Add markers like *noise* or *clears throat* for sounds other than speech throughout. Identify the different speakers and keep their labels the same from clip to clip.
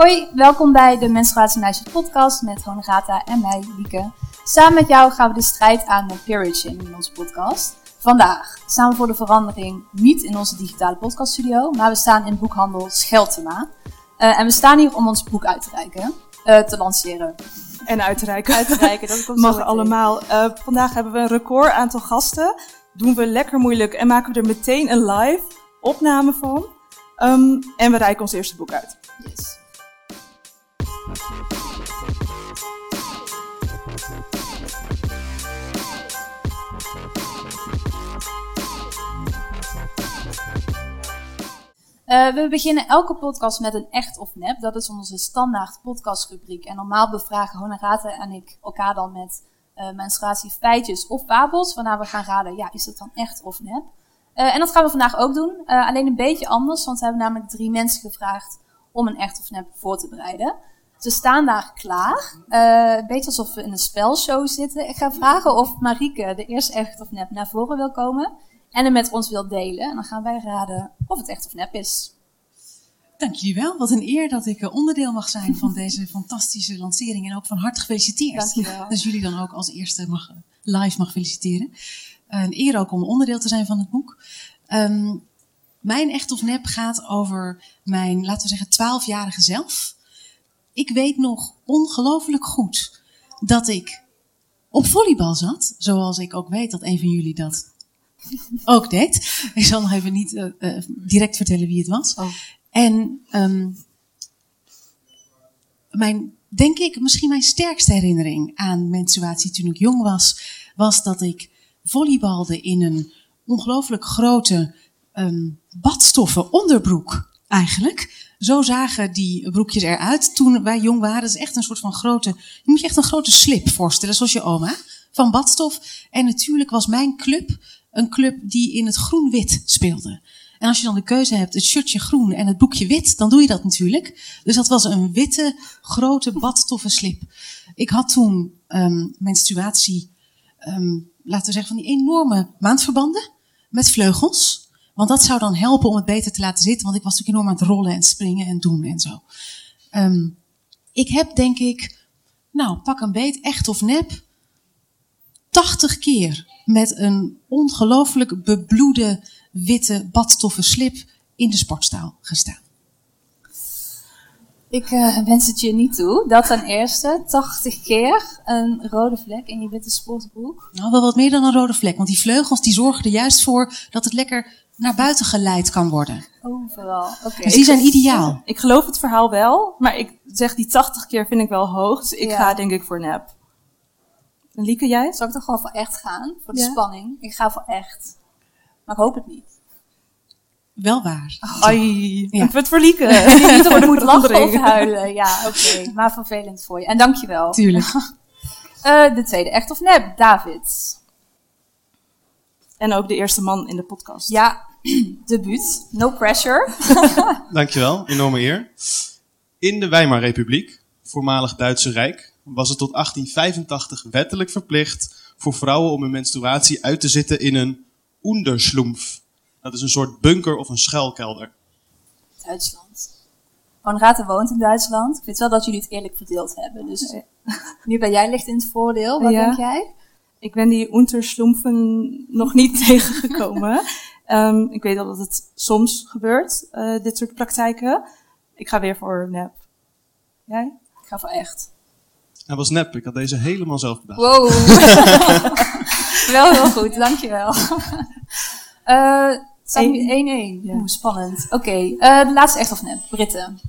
Speaker 1: Hoi, welkom bij de Menstruatie Meisjes podcast met Honorata en mij, Lieke. Samen met jou gaan we de strijd aan met shaming in onze podcast. Vandaag staan we voor de verandering niet in onze digitale podcaststudio, maar we staan in boekhandel Scheltema. Uh, en we staan hier om ons boek uit te reiken, uh, te lanceren.
Speaker 2: En uit te reiken.
Speaker 1: Uit te reiken, dat komt *laughs*
Speaker 2: Mag allemaal. Uh, vandaag hebben we een record aantal gasten. Doen we lekker moeilijk en maken we er meteen een live opname van. Um, en we reiken ons eerste boek uit.
Speaker 1: Yes. Uh, we beginnen elke podcast met een echt of nep. Dat is onze standaard podcastrubriek. En normaal bevragen Honorate en ik elkaar dan met uh, menstruatiefeitjes of fabels. Waarna we gaan raden, ja, is het dan echt of nep? Uh, en dat gaan we vandaag ook doen. alleen een beetje anders, want we hebben namelijk drie mensen gevraagd om een echt of nep voor te bereiden. Ze staan daar klaar. een beetje alsof we in een spelshow zitten. Ik ga vragen of Marieke de eerste echt of nep naar voren wil komen en hem met ons wilt delen. En dan gaan wij raden of het echt of nep is.
Speaker 3: Dank jullie wel. Wat een eer dat ik eh, onderdeel mag zijn van *laughs* deze fantastische lancering. En ook van harte gefeliciteerd.
Speaker 1: Dank je wel.
Speaker 3: Dus *laughs* jullie dan ook als eerste mag, live mag feliciteren. Een eer ook om onderdeel te zijn van het boek. Um, mijn echt of nep gaat over mijn, laten we zeggen, twaalfjarige zelf. Ik weet nog ongelooflijk goed dat ik op volleybal zat. Zoals ik ook weet dat een van jullie dat ook deed. Ik zal nog even niet uh, uh, direct vertellen wie het was.
Speaker 1: Oh.
Speaker 3: En um, mijn, denk ik, misschien mijn sterkste herinnering aan menstruatie toen ik jong was, was dat ik volleybalde in een ongelooflijk grote um, badstoffen onderbroek eigenlijk. Zo zagen die broekjes eruit toen wij jong waren. Het is echt een soort van grote, je moet je echt een grote slip voorstellen, zoals je oma, van badstof. En natuurlijk was mijn club een club die in het groen-wit speelde. En als je dan de keuze hebt, het shirtje groen en het boekje wit, dan doe je dat natuurlijk. Dus dat was een witte, grote, badstoffen slip. Ik had toen um, menstruatie, um, laten we zeggen, van die enorme maandverbanden met vleugels. Want dat zou dan helpen om het beter te laten zitten, want ik was natuurlijk enorm aan het rollen en springen en doen en zo. Um, ik heb denk ik, nou, pak een beet, echt of nep, 80 keer met een ongelooflijk bebloede witte badstoffen slip in de sportstaal gestaan.
Speaker 1: Ik uh, wens het je niet toe. Dat ten eerste. 80 keer een rode vlek in je witte sportbroek.
Speaker 3: Nou, wel wat meer dan een rode vlek. Want die vleugels die zorgen er juist voor dat het lekker naar buiten geleid kan worden.
Speaker 1: Overal. Oké.
Speaker 3: Dus die zijn ideaal.
Speaker 2: Ik geloof het verhaal wel. Maar ik zeg die 80 keer vind ik wel hoog. Dus ik ja. ga denk ik voor nep. En Lieke, jij?
Speaker 1: Zal ik toch gewoon voor echt gaan? Voor de ja. spanning? Ik ga voor echt. Maar ik hoop het niet.
Speaker 3: Wel waar.
Speaker 2: Ai, ja. het voor Lieke.
Speaker 1: niet of ik moet *laughs* lachen of huilen. Ja, oké. Okay. Maar vervelend voor je. En dankjewel.
Speaker 3: Tuurlijk.
Speaker 1: uh, *laughs* de tweede, echt of nep? David.
Speaker 2: En ook de eerste man in de podcast.
Speaker 1: Ja, *clears throat* debuut. No pressure. *laughs*
Speaker 4: dankjewel, enorme eer. In de Weimarrepubliek, voormalig Duitse Rijk, was het tot 1885 wettelijk verplicht voor vrouwen om hun menstruatie uit te zitten in een onderschlumpf. Dat is een soort bunker of een schuilkelder.
Speaker 1: Duitsland. Honorata woont in Duitsland. Ik weet wel dat jullie het eerlijk verdeeld hebben. Dus *laughs* nu ben jij ligt in het voordeel. Wat ja. denk jij?
Speaker 2: Ik ben die unterschlumpfen nog niet *laughs* tegengekomen. um, ik weet al dat het soms gebeurt, uh, dit soort praktijken. Ik ga weer voor nep. Jij?
Speaker 1: Ik ga voor echt.
Speaker 4: Hij was nep. Ik had deze helemaal zelf bedacht.
Speaker 1: Wow. *laughs* *laughs* Wel heel goed, dankjewel. Uh, staat nu 1-1. Ja. Oeh, spannend. Oké, okay. uh, de laatste echt of nep. Britten.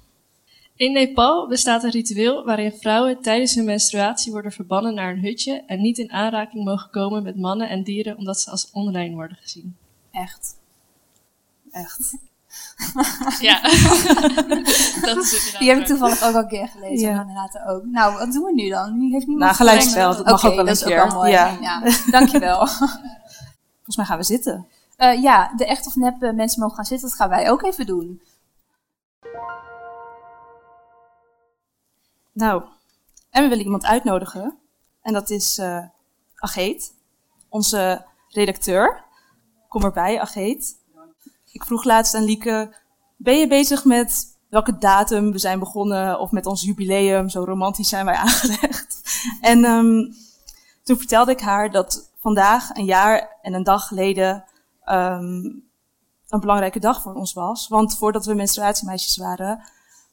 Speaker 5: In Nepal bestaat een ritueel waarin vrouwen tijdens hun menstruatie worden verbannen naar een hutje en niet in aanraking mogen komen met mannen en dieren omdat ze als onrein worden gezien.
Speaker 1: Echt. Echt.
Speaker 5: Ja, *laughs* dat is
Speaker 1: inderdaad. Die heb ik toevallig ook al een keer gelezen. Ja. Inderdaad ook. Nou, wat doen we nu dan? Nu heeft niemand.
Speaker 2: Nou, gelijkspel. Dat mag
Speaker 1: okay,
Speaker 2: ook wel
Speaker 1: dat
Speaker 2: een keer.
Speaker 1: Ook wel mooi. Ja. ja. Dankjewel. *laughs* *laughs*
Speaker 2: Volgens mij gaan we zitten.
Speaker 1: Uh, ja, de echt of nep mensen mogen gaan zitten. Dat gaan wij ook even doen.
Speaker 2: Nou, en we willen iemand uitnodigen. En dat is uh, Ageet, onze redacteur. Kom erbij, Ageet. Ik vroeg laatst aan Lieke, ben je bezig met welke datum we zijn begonnen of met ons jubileum. Zo romantisch zijn wij *laughs* aangelegd. En um, toen vertelde ik haar dat vandaag, een jaar en een dag geleden, um, een belangrijke dag voor ons was. Want voordat we menstruatiemeisjes waren,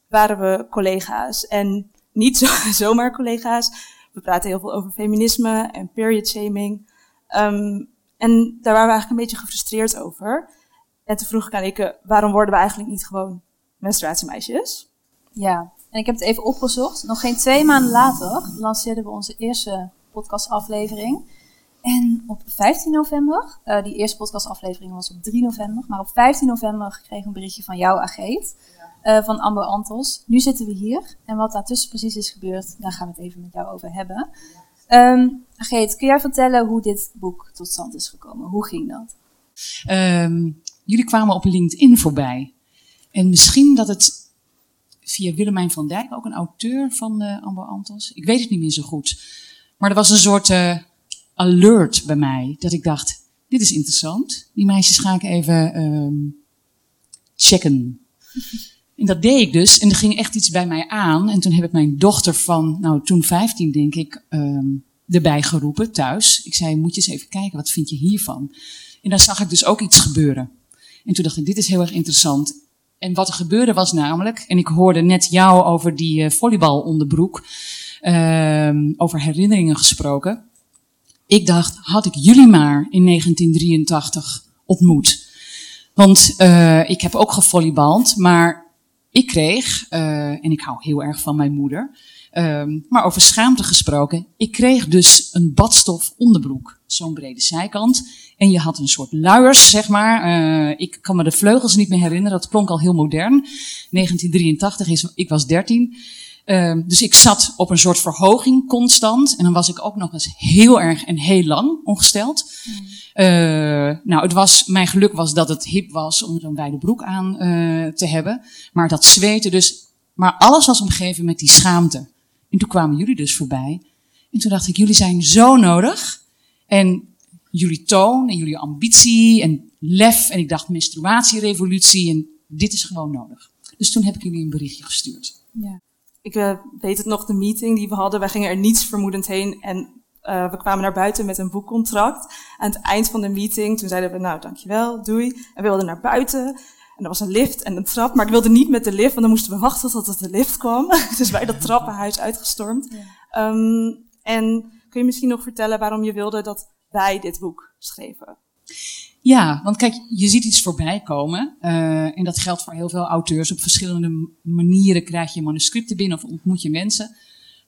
Speaker 2: waren we collega's. En niet zo, *laughs* zomaar collega's. We praten heel veel over feminisme en period shaming. Um, en daar waren we eigenlijk een beetje gefrustreerd over. En toen vroeg ik aan Ikke, waarom worden we eigenlijk niet gewoon menstruatiemeisjes?
Speaker 1: Ja, en ik heb het even opgezocht. Nog geen twee maanden later lanceerden we onze eerste podcastaflevering. En op 15 november, uh, die eerste podcastaflevering was op 3 november, maar op 15 november kreeg ik een berichtje van jou, Ageet, uh, van Amber Antos. Nu zitten we hier en wat daartussen precies is gebeurd, daar gaan we het even met jou over hebben. Um, Ageet, kun jij vertellen hoe dit boek tot stand is gekomen? Hoe ging dat?
Speaker 6: Um, jullie kwamen op LinkedIn voorbij. En misschien dat het via Willemijn van Dijk, ook een auteur van uh, Amber Antos, ik weet het niet meer zo goed. Maar er was een soort uh, alert bij mij, dat ik dacht, dit is interessant. Die meisjes ga ik even um, checken. En dat deed ik dus. En er ging echt iets bij mij aan. En toen heb ik mijn dochter van, nou toen 15 denk ik, um, erbij geroepen thuis. Ik zei, moet je eens even kijken, wat vind je hiervan? En dan zag ik dus ook iets gebeuren. En toen dacht ik, dit is heel erg interessant. En wat er gebeurde was namelijk, en ik hoorde net jou over die uh, volleybalonderbroek, uh, over herinneringen gesproken. Ik dacht, had ik jullie maar in 1983 ontmoet. Want uh, ik heb ook gevolleybald, maar ik kreeg, uh, en ik hou heel erg van mijn moeder, um, maar over schaamte gesproken, ik kreeg dus een badstof onderbroek, zo'n brede zijkant. En je had een soort luiers, zeg maar. Uh, ik kan me de vleugels niet meer herinneren, dat klonk al heel modern. 1983, is, ik was 13. Uh, dus ik zat op een soort verhoging constant. En dan was ik ook nog eens heel erg en heel lang ongesteld. Mm. Uh, nou, het was, mijn geluk was dat het hip was om zo'n wijde broek aan uh, te hebben. Maar dat zweten dus. Maar alles was omgeven met die schaamte. En toen kwamen jullie dus voorbij. En toen dacht ik, jullie zijn zo nodig. En jullie toon en jullie ambitie en lef. En ik dacht menstruatierevolutie en dit is gewoon nodig. Dus toen heb ik jullie een berichtje gestuurd.
Speaker 2: Ja. Ik uh, weet het nog, de meeting die we hadden. Wij gingen er niets vermoedend heen en uh, we kwamen naar buiten met een boekcontract. Aan het eind van de meeting, toen zeiden we, nou dankjewel, doei. En we wilden naar buiten. En er was een lift en een trap, maar ik wilde niet met de lift, want dan moesten we wachten tot de lift kwam. *laughs* dus wij dat trappenhuis uitgestormd. Ja. Um, en kun je misschien nog vertellen waarom je wilde dat wij dit boek schreven?
Speaker 6: Ja, want kijk, je ziet iets voorbij komen. Uh, en dat geldt voor heel veel auteurs. Op verschillende manieren krijg je manuscripten binnen of ontmoet je mensen.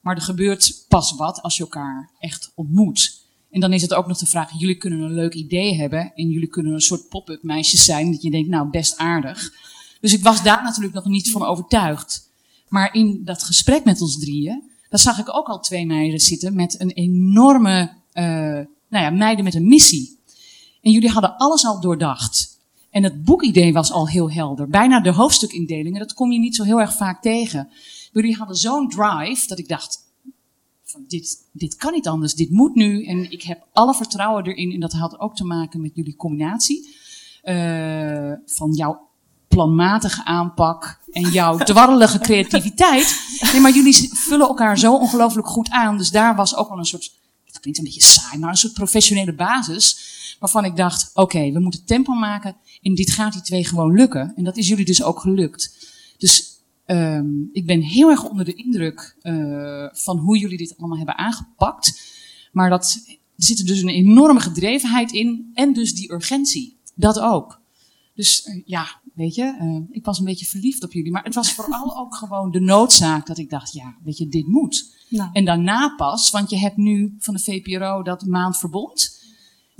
Speaker 6: Maar er gebeurt pas wat als je elkaar echt ontmoet. En dan is het ook nog de vraag, jullie kunnen een leuk idee hebben. En jullie kunnen een soort pop-up meisjes zijn. Dat je denkt, nou, best aardig. Dus ik was daar natuurlijk nog niet van overtuigd. Maar in dat gesprek met ons drieën, daar zag ik ook al twee meiden zitten met een enorme, uh, nou ja, meiden met een missie. En jullie hadden alles al doordacht. En het boekidee was al heel helder. Bijna de hoofdstukindelingen, dat kom je niet zo heel erg vaak tegen. Jullie hadden zo'n drive dat ik dacht, van dit, dit kan niet anders, dit moet nu. En ik heb alle vertrouwen erin. En dat had ook te maken met jullie combinatie. Uh, van jouw planmatige aanpak en jouw *laughs* dwarrelige creativiteit. Nee, maar jullie vullen elkaar zo ongelooflijk goed aan. Dus daar was ook wel een soort, het klinkt een beetje saai, maar een soort professionele basis. Waarvan ik dacht, oké, okay, we moeten tempo maken. En dit gaat die twee gewoon lukken. En dat is jullie dus ook gelukt. Dus um, ik ben heel erg onder de indruk uh, van hoe jullie dit allemaal hebben aangepakt. Maar dat, er zit er dus een enorme gedrevenheid in. En dus die urgentie. Dat ook. Dus uh, ja, weet je, uh, ik was een beetje verliefd op jullie. Maar het was vooral *laughs* ook gewoon de noodzaak dat ik dacht, ja, weet je, dit moet. Nou. En daarna pas, want je hebt nu van de VPRO dat maandverbond.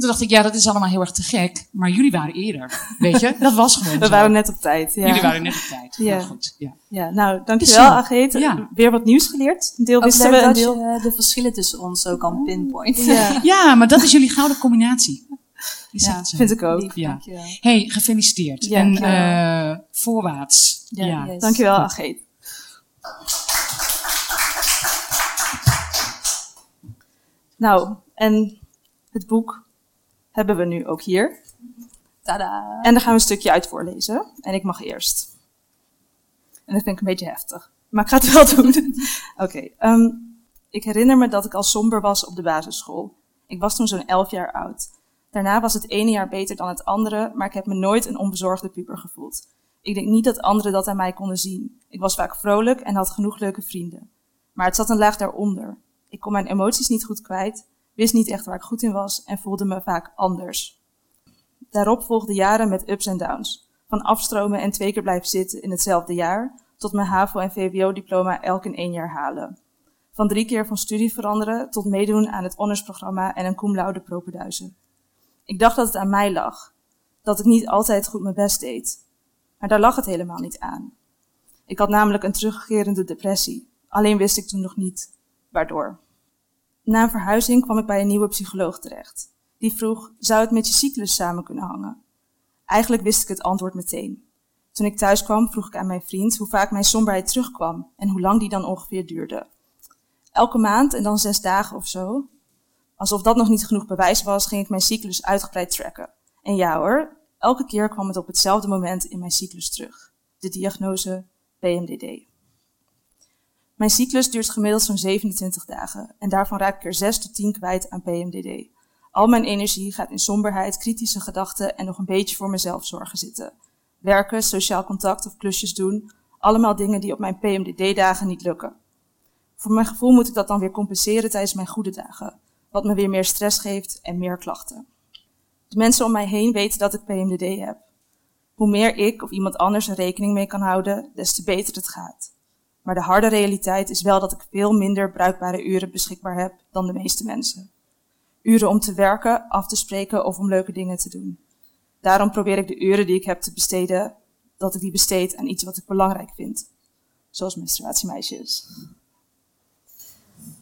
Speaker 6: Toen dacht ik, ja, dat is allemaal heel erg te gek. Maar jullie waren eerder, weet je? *laughs* Dat was gewoon
Speaker 2: We
Speaker 6: zo.
Speaker 2: waren net op tijd, ja.
Speaker 6: Jullie waren net op tijd.
Speaker 2: Ja.
Speaker 6: Nou, goed, ja.
Speaker 2: ja, nou, dankjewel,
Speaker 6: Dus,
Speaker 2: Agete.
Speaker 6: ja.
Speaker 2: Weer wat nieuws geleerd. Een deel
Speaker 1: Ook
Speaker 2: wisten we, een
Speaker 1: dat
Speaker 2: deel...
Speaker 1: je eh, de verschillen tussen ons zo kan pinpointen.
Speaker 2: Ja, *laughs*
Speaker 6: ja, maar dat is jullie gouden combinatie. Is
Speaker 2: ja
Speaker 6: dat zo?
Speaker 2: vind ik ook.
Speaker 1: Lief,
Speaker 6: Ja.
Speaker 1: dankjewel.
Speaker 6: hey, gefeliciteerd.
Speaker 2: Ja,
Speaker 6: en uh, voorwaarts.
Speaker 1: Ja,
Speaker 6: Ja.
Speaker 1: yes.
Speaker 2: Dankjewel, Agete. Nou, en het boek hebben we nu ook hier.
Speaker 1: Tada.
Speaker 2: En daar gaan we een stukje uit voorlezen. En ik mag eerst. En dat vind ik een beetje heftig. Maar ik ga het wel doen. *laughs* Oké. ehm, ik herinner me dat ik al somber was op de basisschool. Ik was toen zo'n 11 jaar oud. Daarna was het ene jaar beter dan het andere, maar ik heb me nooit een onbezorgde puber gevoeld. Ik denk niet dat anderen dat aan mij konden zien. Ik was vaak vrolijk en had genoeg leuke vrienden. Maar het zat een laag daaronder. Ik kon mijn emoties niet goed kwijt, wist niet echt waar ik goed in was en voelde me vaak anders. Daarop volgden jaren met ups en downs. Van afstromen en twee keer blijven zitten in hetzelfde jaar, tot mijn HAVO- en VWO-diploma elk in één jaar halen. Van drie keer van studie veranderen tot meedoen aan het honorsprogramma en een cum laude propenduizen. Ik dacht dat het aan mij lag, dat ik niet altijd goed mijn best deed. Maar daar lag het helemaal niet aan. Ik had namelijk een terugkerende depressie, alleen wist ik toen nog niet waardoor. Na een verhuizing kwam ik bij een nieuwe psycholoog terecht. Die vroeg, zou het met je cyclus samen kunnen hangen? Eigenlijk wist ik het antwoord meteen. Toen ik thuis kwam, vroeg ik aan mijn vriend hoe vaak mijn somberheid terugkwam en hoe lang die dan ongeveer duurde. Elke maand en dan zes dagen of zo. Alsof dat nog niet genoeg bewijs was, ging ik mijn cyclus uitgebreid tracken. En ja hoor, elke keer kwam het op hetzelfde moment in mijn cyclus terug. De diagnose PMDD. Mijn cyclus duurt gemiddeld zo'n 27 dagen en daarvan raak ik er 6 tot 10 kwijt aan PMDD. Al mijn energie gaat in somberheid, kritische gedachten en nog een beetje voor mezelf zorgen zitten. Werken, sociaal contact of klusjes doen, allemaal dingen die op mijn PMDD-dagen niet lukken. Voor mijn gevoel moet ik dat dan weer compenseren tijdens mijn goede dagen, wat me weer meer stress geeft en meer klachten. De mensen om mij heen weten dat ik PMDD heb. Hoe meer ik of iemand anders er rekening mee kan houden, des te beter het gaat. Maar de harde realiteit is wel dat ik veel minder bruikbare uren beschikbaar heb dan de meeste mensen. Uren om te werken, af te spreken of om leuke dingen te doen. Daarom probeer ik de uren die ik heb te besteden, dat ik die besteed aan iets wat ik belangrijk vind. Zoals menstruatiemeisjes.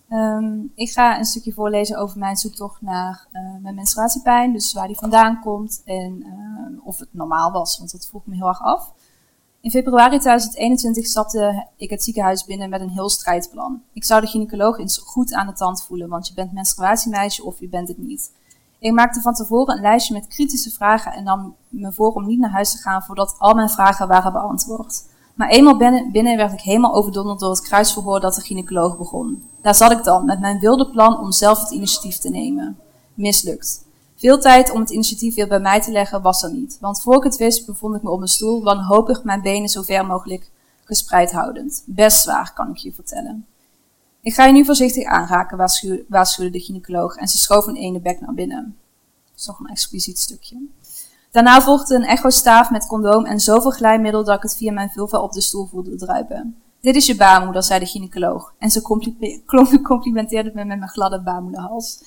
Speaker 1: Ehm, ik ga een stukje voorlezen over mijn zoektocht naar eh, mijn menstruatiepijn. Dus waar die vandaan komt en eh, of het normaal was, want dat vroeg me heel erg af. In februari 2021 stapte ik het ziekenhuis binnen met een heel strijdplan. Ik zou de gynaecoloog eens goed aan de tand voelen, want je bent menstruatiemeisje of je bent het niet. Ik maakte van tevoren een lijstje met kritische vragen en nam me voor om niet naar huis te gaan voordat al mijn vragen waren beantwoord. Maar eenmaal binnen, werd ik helemaal overdonderd door het kruisverhoor dat de gynaecoloog begon. Daar zat ik dan, met mijn wilde plan om zelf het initiatief te nemen. Mislukt. Veel tijd om het initiatief weer bij mij te leggen was er niet, want voor ik het wist bevond ik me op mijn stoel, wanhopig mijn benen zo ver mogelijk gespreid houdend. Best zwaar, kan ik je vertellen. Ik ga je nu voorzichtig aanraken, waarschuwde, de gynaecoloog en ze schoof een ene bek naar binnen. Dat is nog een expliciet stukje. Daarna volgde een echostaaf met condoom en zoveel glijmiddel dat ik het via mijn vulva op de stoel voelde druipen. Dit is je baarmoeder, zei de gynaecoloog. En ze *laughs* complimenteerde me met mijn gladde baarmoederhals.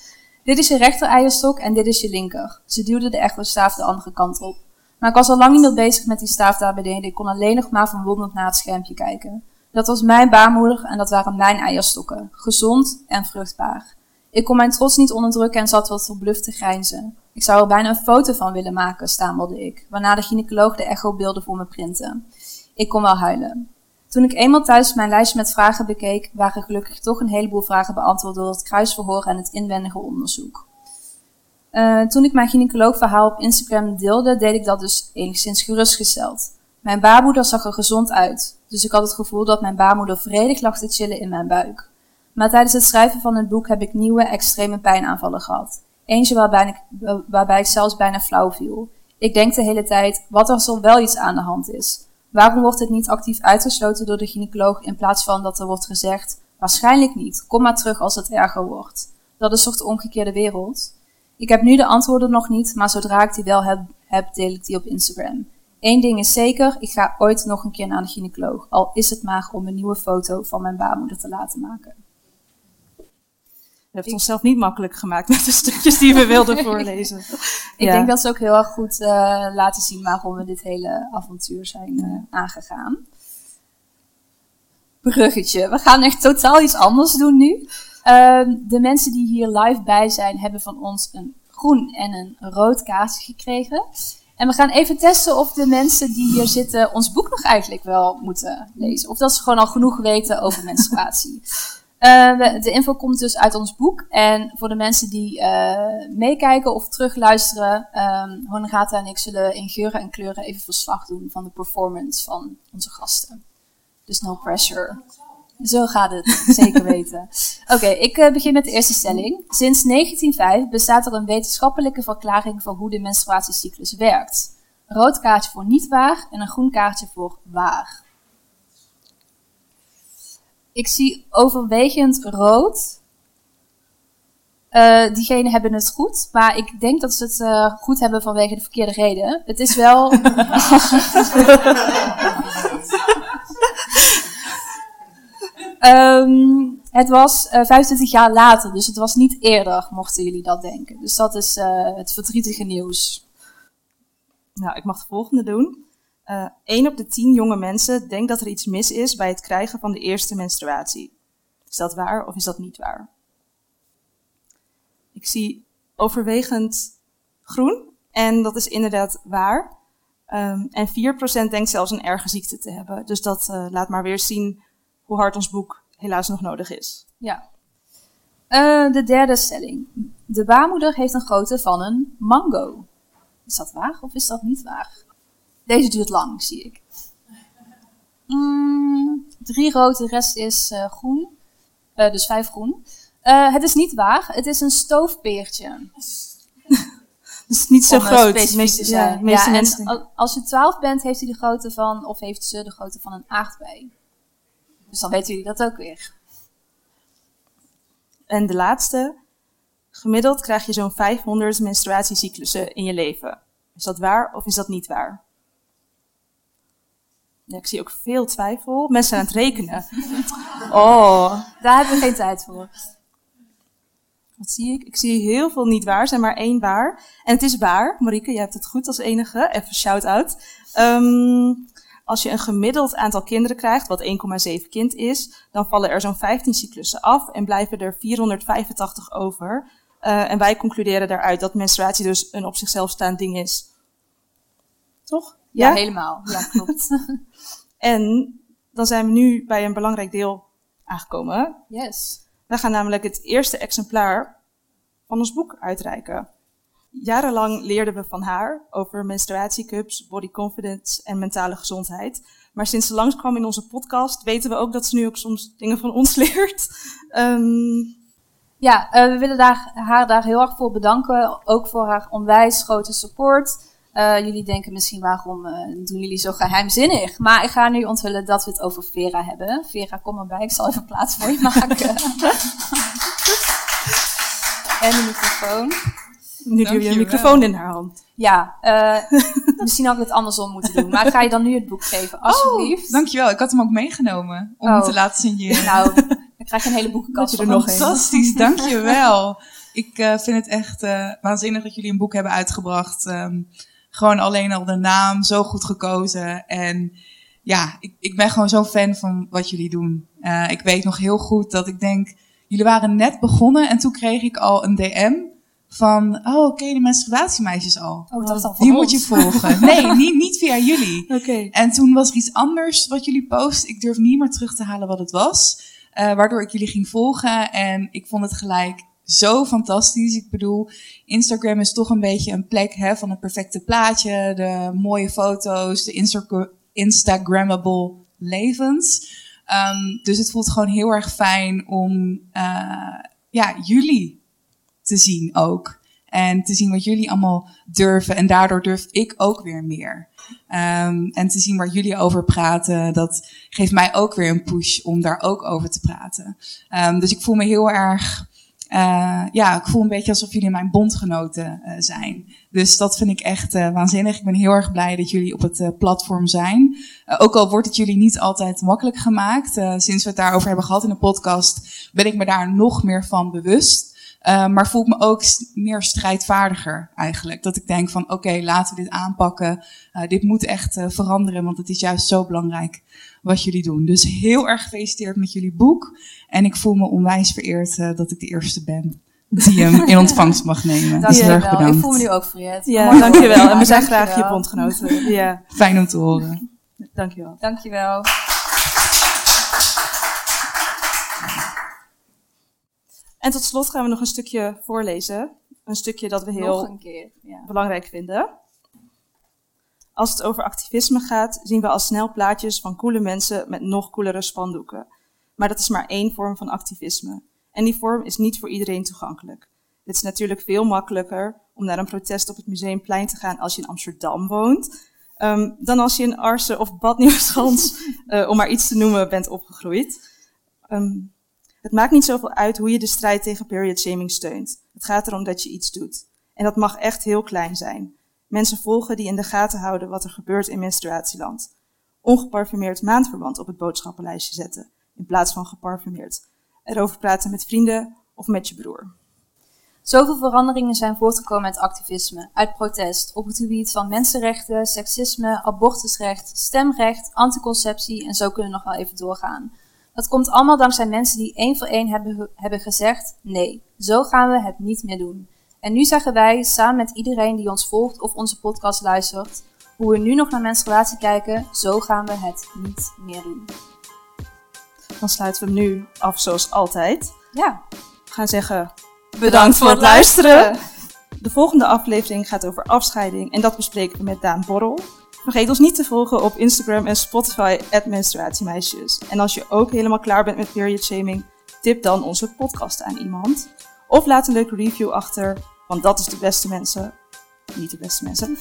Speaker 1: Dit is je rechter eierstok en dit is je linker. Ze duwde de echostaaf de andere kant op. Maar ik was al lang niet meer bezig met die staaf daar beneden. Ik kon alleen nog maar verwonderd naar het schermpje kijken. Dat was mijn baarmoeder en dat waren mijn eierstokken. Gezond en vruchtbaar. Ik kon mijn trots niet onderdrukken en zat wat verbluft te grijnzen. Ik zou er bijna een foto van willen maken, stamelde ik, waarna de gynaecoloog de echobeelden voor me printte. Ik kon wel huilen. Toen ik eenmaal thuis mijn lijstje met vragen bekeek, waren gelukkig toch een heleboel vragen beantwoord door het kruisverhoor en het inwendige onderzoek. Uh, toen ik mijn gynaecoloogverhaal op Instagram deelde, deed ik dat dus enigszins gerustgesteld. Mijn baarmoeder zag er gezond uit, dus ik had het gevoel dat mijn baarmoeder vredig lag te chillen in mijn buik. Maar tijdens het schrijven van het boek heb ik nieuwe extreme pijnaanvallen gehad. Eentje waarbij ik, waarbij ik zelfs bijna flauw viel. Ik denk de hele tijd, wat als er wel iets aan de hand is? Waarom wordt het niet actief uitgesloten door de gynaecoloog in plaats van dat er wordt gezegd, waarschijnlijk niet, kom maar terug als het erger wordt? Dat is toch de omgekeerde wereld? Ik heb nu de antwoorden nog niet, maar zodra ik die wel heb, heb deel ik die op Instagram. Eén ding is zeker, ik ga ooit nog een keer naar de gynaecoloog, al is het maar om een nieuwe foto van mijn baarmoeder te laten maken.
Speaker 2: We hebben het onszelf niet makkelijk gemaakt met de stukjes die we wilden *laughs* voorlezen.
Speaker 1: ik denk dat ze ook heel erg goed uh, laten zien waarom we dit hele avontuur zijn uh, aangegaan. Bruggetje. We gaan echt totaal iets anders doen nu. Uh, de mensen die hier live bij zijn, hebben van ons een groen en een rood kaartje gekregen. En we gaan even testen of de mensen die hier zitten ons boek nog eigenlijk wel moeten lezen. Of dat ze gewoon al genoeg weten over menstruatie. *laughs* Uh, de info komt dus uit ons boek. En voor de mensen die uh, meekijken of terugluisteren, um, en ik zullen in geuren en kleuren even verslag doen van de performance van onze gasten. Dus no pressure. Zo gaat het, *laughs* zeker weten. Oké, ik uh, begin met de eerste stelling. Sinds 1905 bestaat er een wetenschappelijke verklaring van hoe de menstruatiecyclus werkt. Een rood kaartje voor niet waar en een groen kaartje voor waar. Ik zie overwegend rood. Uh, diegenen hebben het goed, maar ik denk dat ze het uh, goed hebben vanwege de verkeerde reden. Het is wel. um, *laughs* het was uh, 25 jaar later, dus het was niet eerder, mochten jullie dat denken. Dus dat is het verdrietige nieuws.
Speaker 2: Nou, ik mag de volgende doen. Uh, 1 op de 10 jonge mensen denkt dat er iets mis is bij het krijgen van de eerste menstruatie. Is dat waar of is dat niet waar? Ik zie overwegend groen en dat is inderdaad waar. Um, en 4% denkt zelfs een erge ziekte te hebben. Dus dat uh, laat maar weer zien hoe hard ons boek helaas nog nodig is.
Speaker 1: Ja. Uh, de derde stelling. De baarmoeder heeft een grootte van een mango. Is dat waar of is dat niet waar? Deze duurt lang, zie ik. Mm, drie rood, de rest is uh, groen. Uh, dus vijf groen. Uh, het is niet waar, het is een stoofpeertje. *laughs*
Speaker 2: dus niet zo groot.
Speaker 1: Specifiek te zijn.
Speaker 2: Ja, meeste
Speaker 1: ja,
Speaker 2: mensen.
Speaker 1: als je 12 bent, heeft hij de grootte van, of heeft ze de grootte van een aardbei. Dus dan weten jullie dat ook weer.
Speaker 2: En de laatste. Gemiddeld krijg je zo'n 500 menstruatiecyclussen in je leven. Is dat waar of is dat niet waar? Ik zie ook veel twijfel. Mensen aan het rekenen. Oh.
Speaker 1: Daar hebben we geen tijd voor.
Speaker 2: Wat zie ik? Ik zie heel veel niet waar, zijn maar één waar. En het is waar, Marieke, jij hebt het goed als enige. Even shout-out. Um, als je een gemiddeld aantal kinderen krijgt, wat 1,7 kind is, dan vallen er zo'n 15 cyclussen af en blijven er 485 over. Uh, en wij concluderen daaruit dat menstruatie dus een op zichzelf staand ding is. Toch?
Speaker 1: Ja, ja? helemaal. Ja, klopt. *laughs*
Speaker 2: en dan zijn we nu bij een belangrijk deel aangekomen.
Speaker 1: Yes.
Speaker 2: We gaan namelijk het eerste exemplaar van ons boek uitreiken. Jarenlang leerden we van haar over menstruatiecups, body confidence en mentale gezondheid. Maar sinds ze langskwam in onze podcast weten we ook dat ze nu ook soms dingen van ons *laughs* leert. Um...
Speaker 1: Ja, uh, we willen daar, haar daar heel erg voor bedanken. Ook voor haar onwijs grote support. Uh, jullie denken misschien waarom uh, doen jullie zo geheimzinnig. Maar ik ga nu onthullen dat we het over Vera hebben. Vera, kom maar bij. Ik zal even plaats voor je *laughs* maken. en de microfoon.
Speaker 2: Nu doe je een microfoon in haar hand.
Speaker 1: Ja, uh, *laughs* misschien had ik het andersom moeten doen. Maar ga je dan nu het boek geven, alsjeblieft?
Speaker 7: Oh, dankjewel. Ik had hem ook meegenomen om
Speaker 1: Oh.
Speaker 7: hem te laten signeren.
Speaker 1: Nou, dan krijg je een hele boekenkast
Speaker 2: er nog een-
Speaker 7: Fantastisch, dankjewel. Ik eh, vind het echt eh, waanzinnig dat jullie een boek hebben uitgebracht. Ehm, gewoon alleen al de naam, zo goed gekozen. En ja, ik, ik ben gewoon zo'n fan van wat jullie doen. Eh, ik weet nog heel goed dat ik denk, jullie waren net begonnen en toen kreeg ik al een DM van, oh oké, de menstruatiemeisjes al.
Speaker 1: Oh, dacht al
Speaker 7: Die
Speaker 1: ons.
Speaker 7: moet je volgen. Nee, *laughs* niet, niet via jullie.
Speaker 2: Oké.
Speaker 7: En toen was er iets anders wat jullie post. Ik durf niet meer terug te halen wat het was. Eh, waardoor ik jullie ging volgen. En ik vond het gelijk zo fantastisch. Ik bedoel, Instagram is toch een beetje een plek hè, van het perfecte plaatje. De mooie foto's, de Insta Instagrammable levens. Ehm, dus het voelt gewoon heel erg fijn om eh, ja, jullie te zien ook. En te zien wat jullie allemaal durven. En daardoor durf ik ook weer meer. Um, en te zien waar jullie over praten, dat geeft mij ook weer een push om daar ook over te praten. Um, dus ik voel me heel erg, uh, ja, ik voel een beetje alsof jullie mijn bondgenoten uh, zijn. Dus dat vind ik echt uh, waanzinnig. Ik ben heel erg blij dat jullie op het platform zijn. Ook al wordt het jullie niet altijd makkelijk gemaakt. Sinds we het daarover hebben gehad in de podcast, ben ik me daar nog meer van bewust. Uh, maar voel ik me ook meer strijdvaardiger eigenlijk. Dat ik denk van oké, okay, laten we dit aanpakken. Uh, dit moet echt uh, veranderen, want het is juist zo belangrijk wat jullie doen. Dus heel erg gefeliciteerd met jullie boek. En ik voel me onwijs vereerd uh, dat ik de eerste ben die hem in *laughs* ontvangst mag nemen.
Speaker 1: Dank
Speaker 7: dus
Speaker 1: je
Speaker 7: heel erg
Speaker 1: wel.
Speaker 7: bedankt.
Speaker 1: Ik voel me nu ook vereerd.
Speaker 2: Ja,
Speaker 1: Mooi
Speaker 2: dankjewel. En we zijn graag je bondgenoten. Ja,
Speaker 7: Fijn om te horen.
Speaker 2: dankjewel.
Speaker 1: Dankjewel.
Speaker 2: En tot slot gaan we nog een stukje voorlezen. Een stukje dat we heel
Speaker 1: keer. Ja.
Speaker 2: belangrijk vinden. Als het over activisme gaat, zien we al snel plaatjes van coole mensen met nog coolere spandoeken. Maar dat is maar één vorm van activisme. En die vorm is niet voor iedereen toegankelijk. Het is natuurlijk veel makkelijker om naar een protest op het Museumplein te gaan als je in Amsterdam woont, ehm, dan als je in Arsen of Bad Nieuweschans, uh, *laughs* om maar iets te noemen, bent opgegroeid. Um, het maakt niet zoveel uit hoe je de strijd tegen period shaming steunt. Het gaat erom dat je iets doet. En dat mag echt heel klein zijn. Mensen volgen die in de gaten houden wat er gebeurt in menstruatieland. Ongeparfumeerd maandverband op het boodschappenlijstje zetten, in plaats van geparfumeerd. Erover praten met vrienden of met je broer.
Speaker 1: Zoveel veranderingen zijn voortgekomen uit activisme, uit protest, op het gebied van mensenrechten, seksisme, abortusrecht, stemrecht, anticonceptie en zo kunnen we nog wel even doorgaan. Dat komt allemaal dankzij mensen die één voor één hebben, hebben gezegd: nee, zo gaan we het niet meer doen. En nu zeggen wij, samen met iedereen die ons volgt of onze podcast luistert, hoe we nu nog naar menstruatie kijken, zo gaan we het niet meer doen.
Speaker 2: Dan sluiten we hem nu af zoals altijd.
Speaker 1: Ja.
Speaker 2: We gaan zeggen bedankt, voor het luisteren. De volgende aflevering gaat over afscheiding en dat bespreken we met Daan Borrel. Vergeet ons niet te volgen op Instagram en Spotify, menstruatiemeisjes. En als je ook helemaal klaar bent met period shaming, tip dan onze podcast aan iemand. Of laat een leuke review achter, want dat is de beste mensen. Niet de beste mensen.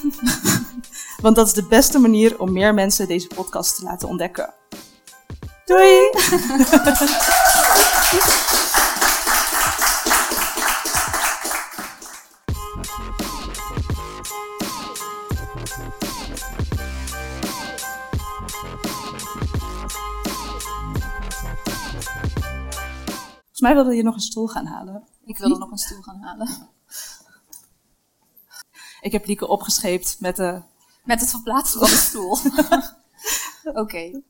Speaker 2: *laughs* want dat is de beste manier om meer mensen deze podcast te laten ontdekken. Doei! *laughs* mij wilde je nog een stoel gaan halen.
Speaker 1: Ik wilde nog een stoel gaan halen. *laughs*
Speaker 2: Ik heb Lieke opgescheept met de...
Speaker 1: Met het verplaatsen van de stoel. *laughs* Oké.